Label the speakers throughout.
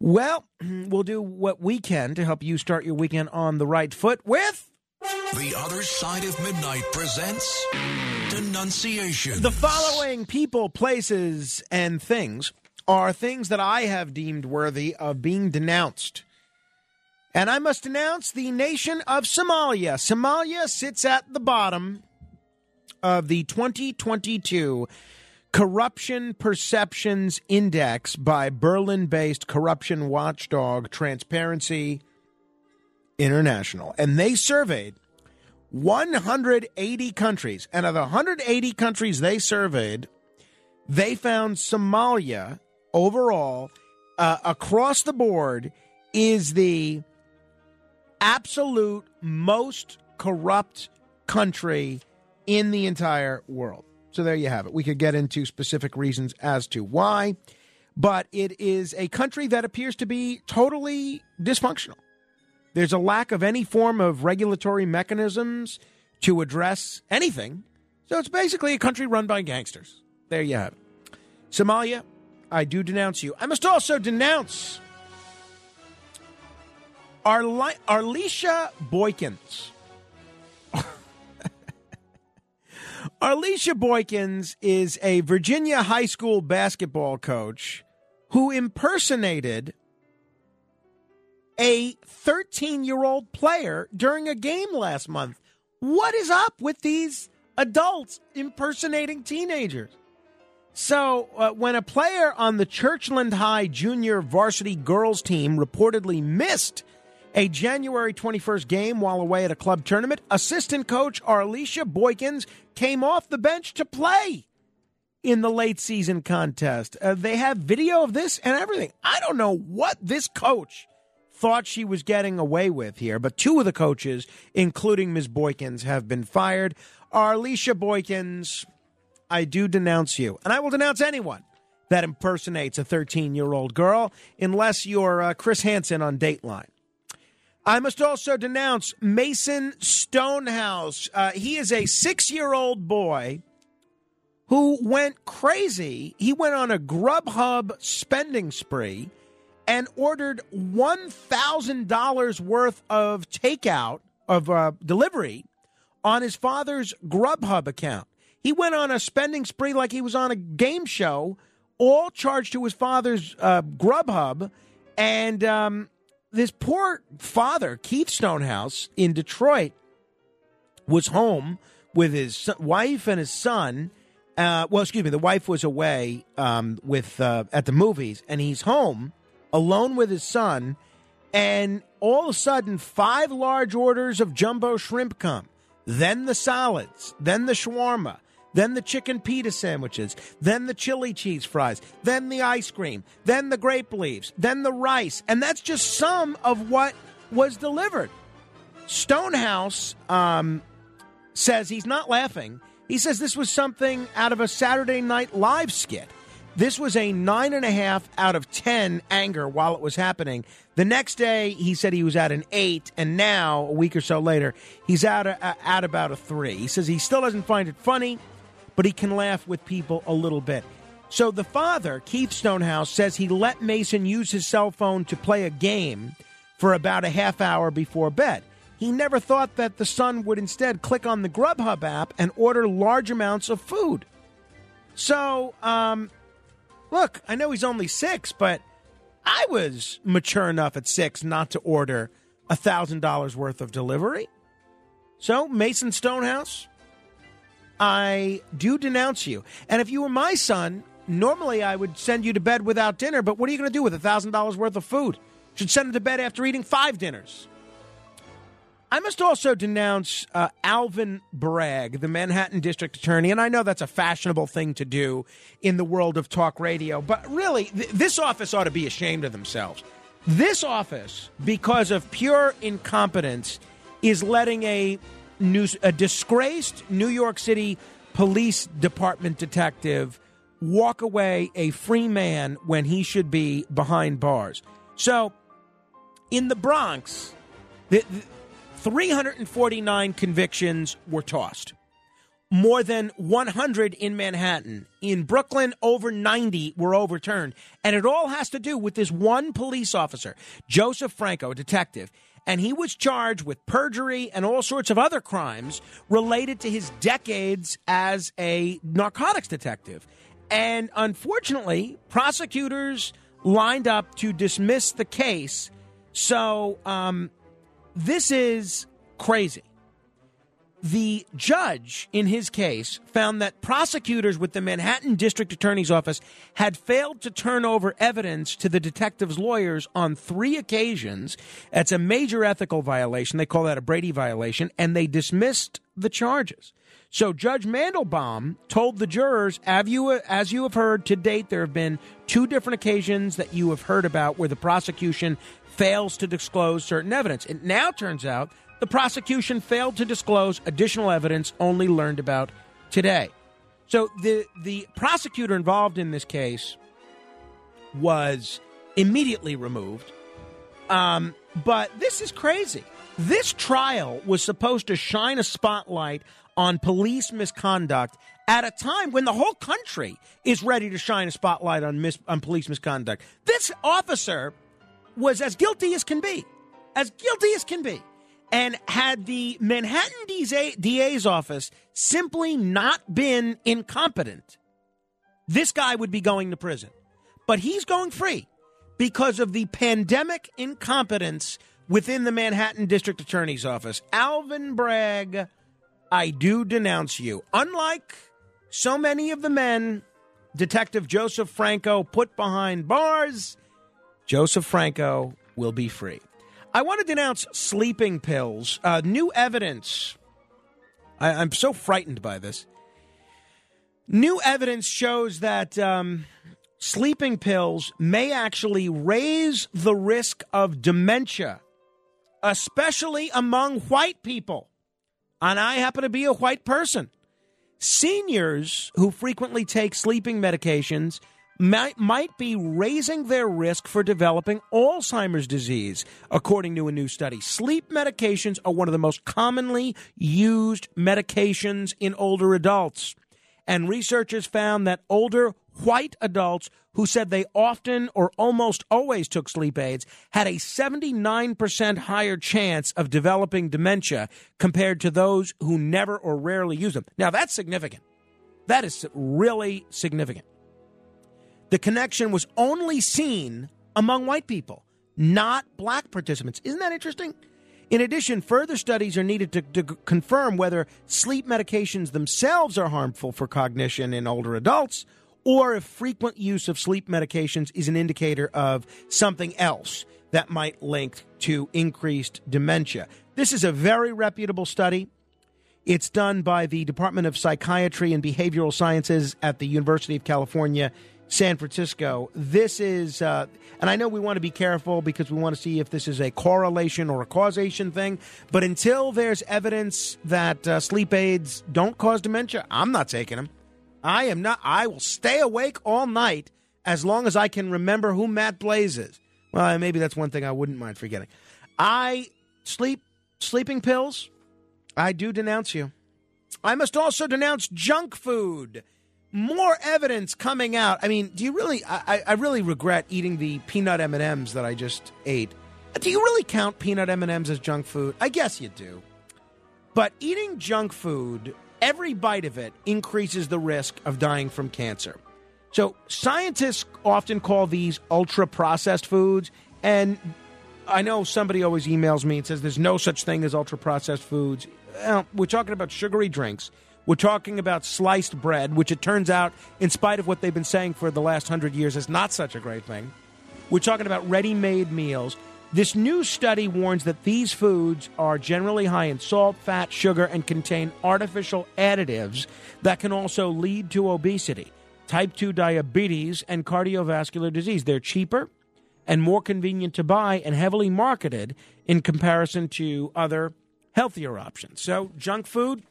Speaker 1: Well, we'll do what we can to help you start your weekend on the right foot with.
Speaker 2: The Other Side of Midnight presents Denunciation.
Speaker 1: The following people, places, and things are things that I have deemed worthy of being denounced. And I must denounce the nation of Somalia. Somalia sits at the bottom of the 2022 Corruption Perceptions Index by Berlin based corruption watchdog Transparency International. And they surveyed 180 countries. And of the 180 countries they surveyed, they found Somalia overall, uh, across the board, is the absolute most corrupt country in the entire world. So there you have it. We could get into specific reasons as to why, but it is a country that appears to be totally dysfunctional. There's a lack of any form of regulatory mechanisms to address anything. So it's basically a country run by gangsters. There you have it. Somalia, I do denounce you. I must also denounce Arli- Arlisha Boykins. Arlisha Boykins is a Virginia high school basketball coach who impersonated a 13 year old player during a game last month. What is up with these adults impersonating teenagers? So, uh, when a player on the Churchland High junior varsity girls team reportedly missed a January 21st game while away at a club tournament, assistant coach Arlisha Boykins came off the bench to play in the late season contest. Uh, they have video of this and everything. I don't know what this coach thought she was getting away with here, but two of the coaches, including Ms. Boykins, have been fired. Arlisha Boykins, I do denounce you, and I will denounce anyone that impersonates a 13 year old girl, unless you're uh, Chris Hansen on Dateline. I must also denounce Mason Stonehouse. Uh, he is a six year old boy who went crazy. He went on a Grubhub spending spree and ordered $1,000 worth of takeout, of uh, delivery, on his father's Grubhub account. He went on a spending spree like he was on a game show, all charged to his father's uh, Grubhub. And um, this poor father, Keith Stonehouse in Detroit, was home with his wife and his son. Uh, well, excuse me, the wife was away um, with uh, at the movies, and he's home alone with his son. And all of a sudden, five large orders of jumbo shrimp come. Then the salads, then the shawarma, then the chicken pita sandwiches, then the chili cheese fries, then the ice cream, then the grape leaves, then the rice. And that's just some of what was delivered. Stonehouse um, says he's not laughing. He says this was something out of a Saturday Night Live skit. This was a nine and a half out of 10 anger while it was happening. The next day, he said he was at an eight, and now, a week or so later, he's at, a, at about a three. He says he still doesn't find it funny but he can laugh with people a little bit. So the father, Keith Stonehouse, says he let Mason use his cell phone to play a game for about a half hour before bed. He never thought that the son would instead click on the Grubhub app and order large amounts of food. So, um, look, I know he's only six, but I was mature enough at six not to order a $1,000 worth of delivery. So, Mason Stonehouse, I do denounce you. And if you were my son, normally I would send you to bed without dinner, but what are you going to do with $1,000 worth of food? Should send him to bed after eating five dinners. I must also denounce uh, Alvin Bragg, the Manhattan District Attorney, and I know that's a fashionable thing to do in the world of talk radio, but really, th- this office ought to be ashamed of themselves. This office, because of pure incompetence, is letting a new, a disgraced New York City Police Department detective walk away a free man when he should be behind bars. So, in the Bronx, the, the 349 convictions were tossed. More than 100 in Manhattan. In Brooklyn, over 90 were overturned. And it all has to do with this one police officer, Joseph Franco, a detective. And he was charged with perjury and all sorts of other crimes related to his decades as a narcotics detective. And unfortunately, prosecutors lined up to dismiss the case. So um, this is crazy. The judge in his case found that prosecutors with the Manhattan District Attorney's Office had failed to turn over evidence to the detective's lawyers on three occasions. That's a major ethical violation. They call that a Brady violation, and they dismissed the charges. So Judge Mandelbaum told the jurors, as you, have heard to date, there have been two different occasions that you have heard about where the prosecution fails to disclose certain evidence. It now turns out the prosecution failed to disclose additional evidence only learned about today. So the the prosecutor involved in this case was immediately removed. Um, but this is crazy. This trial was supposed to shine a spotlight on police misconduct at a time when the whole country is ready to shine a spotlight on, mis- on police misconduct. This officer was as guilty as can be, as guilty as can be. And had the Manhattan DA's office simply not been incompetent, this guy would be going to prison. But he's going free because of the pandemic incompetence within the Manhattan District Attorney's Office. Alvin Bragg, I do denounce you. Unlike so many of the men Detective Joseph Franco put behind bars, Joseph Franco will be free. I want to denounce sleeping pills. Uh, new evidence. I, am so frightened by this. New evidence shows that um, sleeping pills may actually raise the risk of dementia, especially among white people. And I happen to be a white person. Seniors who frequently take sleeping medications might, might be raising their risk for developing Alzheimer's disease, according to a new study. Sleep medications are one of the most commonly used medications in older adults. And researchers found that older white adults who said they often or almost always took sleep aids had a 79% higher chance of developing dementia compared to those who never or rarely use them. Now, that's significant. That is really significant the connection was only seen among white people, not black participants. Isn't that interesting? In addition, further studies are needed to, to, confirm whether sleep medications themselves are harmful for cognition in older adults or if frequent use of sleep medications is an indicator of something else that might link to increased dementia. This is a very reputable study. It's done by the Department of Psychiatry and Behavioral Sciences at the University of California San Francisco. This is, uh, and I know we want to be careful because we want to see if this is a correlation or a causation thing. But until there's evidence that uh, sleep aids don't cause dementia, I'm not taking them. I am not. I will stay awake all night as long as I can remember who Matt Blaze is. Well, maybe that's one thing I wouldn't mind forgetting. I sleep sleeping pills. I do denounce you. I must also denounce junk food more evidence coming out. I mean, do you really? I, I really regret eating the peanut M and M's that I just ate. Do you really count peanut M and M's as junk food? I guess you do. But eating junk food, every bite of it increases the risk of dying from cancer. So scientists often call these ultra processed foods, and I know somebody always emails me and says there's no such thing as ultra processed foods. Well, we're talking about sugary drinks we're talking about sliced bread, which it turns out, in spite of what they've been saying for the last hundred years, is not such a great thing. We're talking about ready made meals. This new study warns that these foods are generally high in salt, fat, sugar, and contain artificial additives that can also lead to obesity, type 2 diabetes, and cardiovascular disease. They're cheaper, and more convenient to buy and heavily marketed in comparison to other healthier options. So, junk food,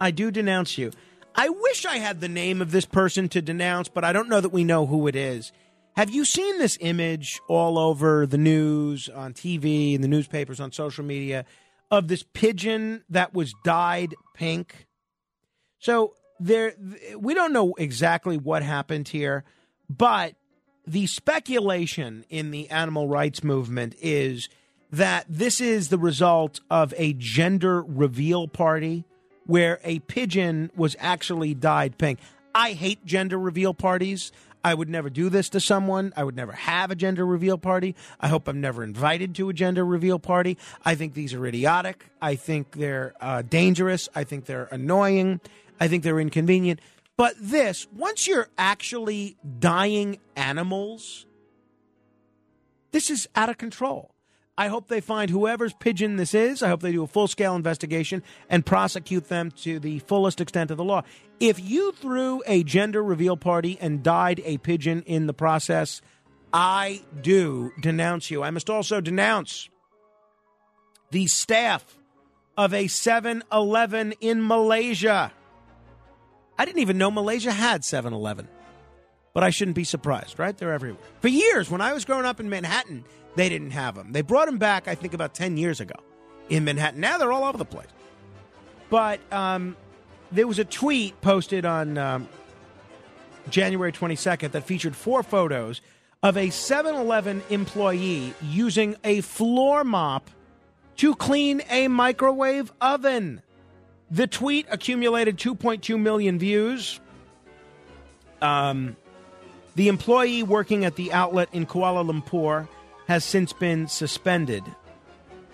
Speaker 1: I do denounce you. I wish I had the name of this person to denounce, but I don't know that we know who it is. Have you seen this image all over the news, on TV, in the newspapers, on social media, of this pigeon that was dyed pink? So there, we don't know exactly what happened here, but the speculation in the animal rights movement is that this is the result of a gender reveal party where a pigeon was actually dyed pink. I hate gender reveal parties. I would never do this to someone. I would never have a gender reveal party. I hope I'm never invited to a gender reveal party. I think these are idiotic. I think they're uh, dangerous. I think they're annoying. I think they're inconvenient. But this, once you're actually dyeing animals, this is out of control. I hope they find whoever's pigeon this is. I hope they do a full scale investigation and prosecute them to the fullest extent of the law. If you threw a gender reveal party and dyed a pigeon in the process, I do denounce you. I must also denounce the staff of a 7 Eleven in Malaysia. I didn't even know Malaysia had 7 Eleven, but I shouldn't be surprised, right? They're everywhere. For years, when I was growing up in Manhattan, they didn't have them. They brought them back, I think, about 10 years ago in Manhattan. Now they're all over the place. But um, there was a tweet posted on um, January 22nd that featured four photos of a 7 Eleven employee using a floor mop to clean a microwave oven. The tweet accumulated 2.2 million views. Um, the employee working at the outlet in Kuala Lumpur has since been suspended.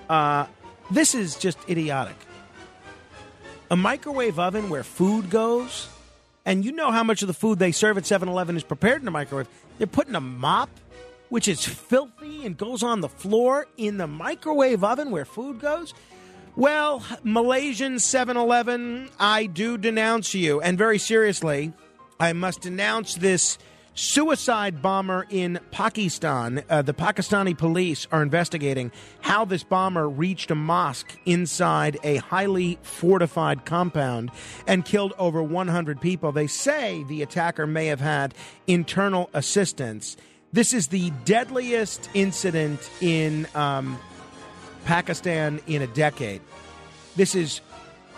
Speaker 1: Uh, this is just idiotic. A microwave oven where food goes, and you know how much of the food they serve at 7 Eleven is prepared in a microwave. They're putting a mop, which is filthy and goes on the floor, in the microwave oven where food goes. Well, Malaysian 7 Eleven, I do denounce you. And very seriously, I must denounce this suicide bomber in Pakistan. Uh, the Pakistani police are investigating how this bomber reached a mosque inside a highly fortified compound and killed over 100 people. They say the attacker may have had internal assistance. This is the deadliest incident in um, Pakistan in a decade. This is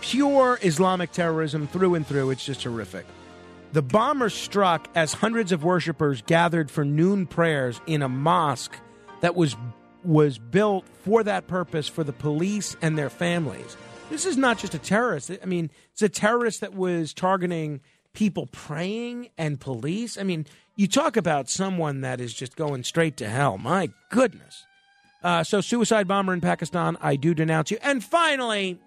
Speaker 1: pure Islamic terrorism through and through. It's just horrific. The bomber struck as hundreds of worshippers gathered for noon prayers in a mosque that was was built for that purpose for the police and their families. This is not just a terrorist. I mean, it's a terrorist that was targeting people praying and police. I mean, you talk about someone that is just going straight to hell. My goodness. Uh, so, suicide bomber in Pakistan, I do denounce you. And finally,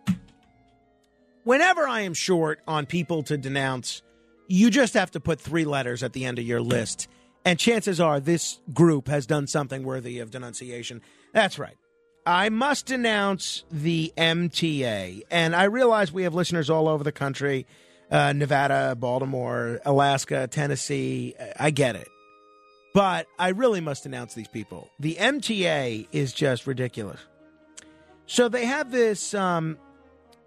Speaker 1: whenever I am short on people to denounce, you just have to put three letters at the end of your list. And chances are this group has done something worthy of denunciation. That's right. I must denounce the MTA. And I realize we have listeners all over the country uh, Nevada, Baltimore, Alaska, Tennessee. I get it. But I really must denounce these people. The MTA is just ridiculous. So they have this um,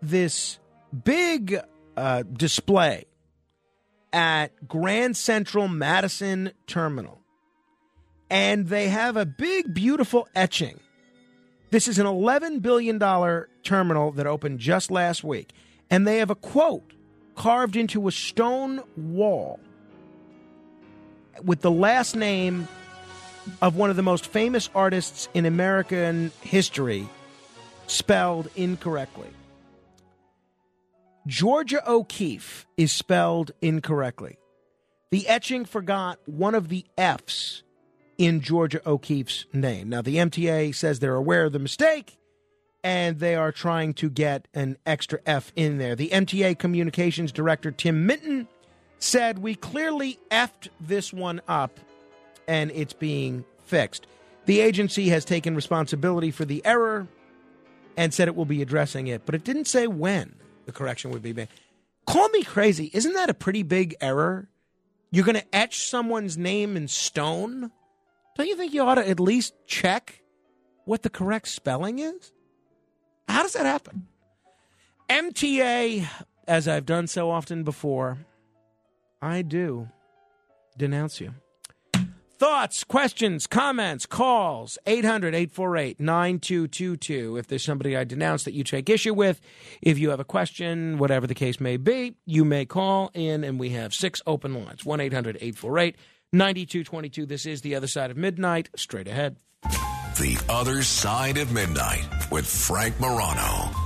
Speaker 1: this big uh, display at Grand Central Madison Terminal. And they have a big, beautiful etching. This is an $11 billion terminal that opened just last week. And they have a quote carved into a stone wall with the last name of one of the most famous artists in American history spelled incorrectly. Georgia O'Keeffe is spelled incorrectly. The etching forgot one of the F's in Georgia O'Keeffe's name. Now, the MTA says they're aware of the mistake and they are trying to get an extra F in there. The MTA Communications Director, Tim Minton, said, We clearly effed this one up and it's being fixed. The agency has taken responsibility for the error and said it will be addressing it, but it didn't say when the correction would be made. Call me crazy. Isn't that a pretty big error? You're going to etch someone's name in stone? don't you think you ought to at least check what the correct spelling is? How does that happen? MTA, as I've done so often before, I do denounce you. Thoughts, questions, comments, calls, 800 848 9222. If there's somebody I denounce that you take issue with, if you have a question, whatever the case may be, you may call in, and we have six open lines 1 800 848 9222. This is The Other Side of Midnight. Straight ahead.
Speaker 2: The Other Side of Midnight with Frank Morano.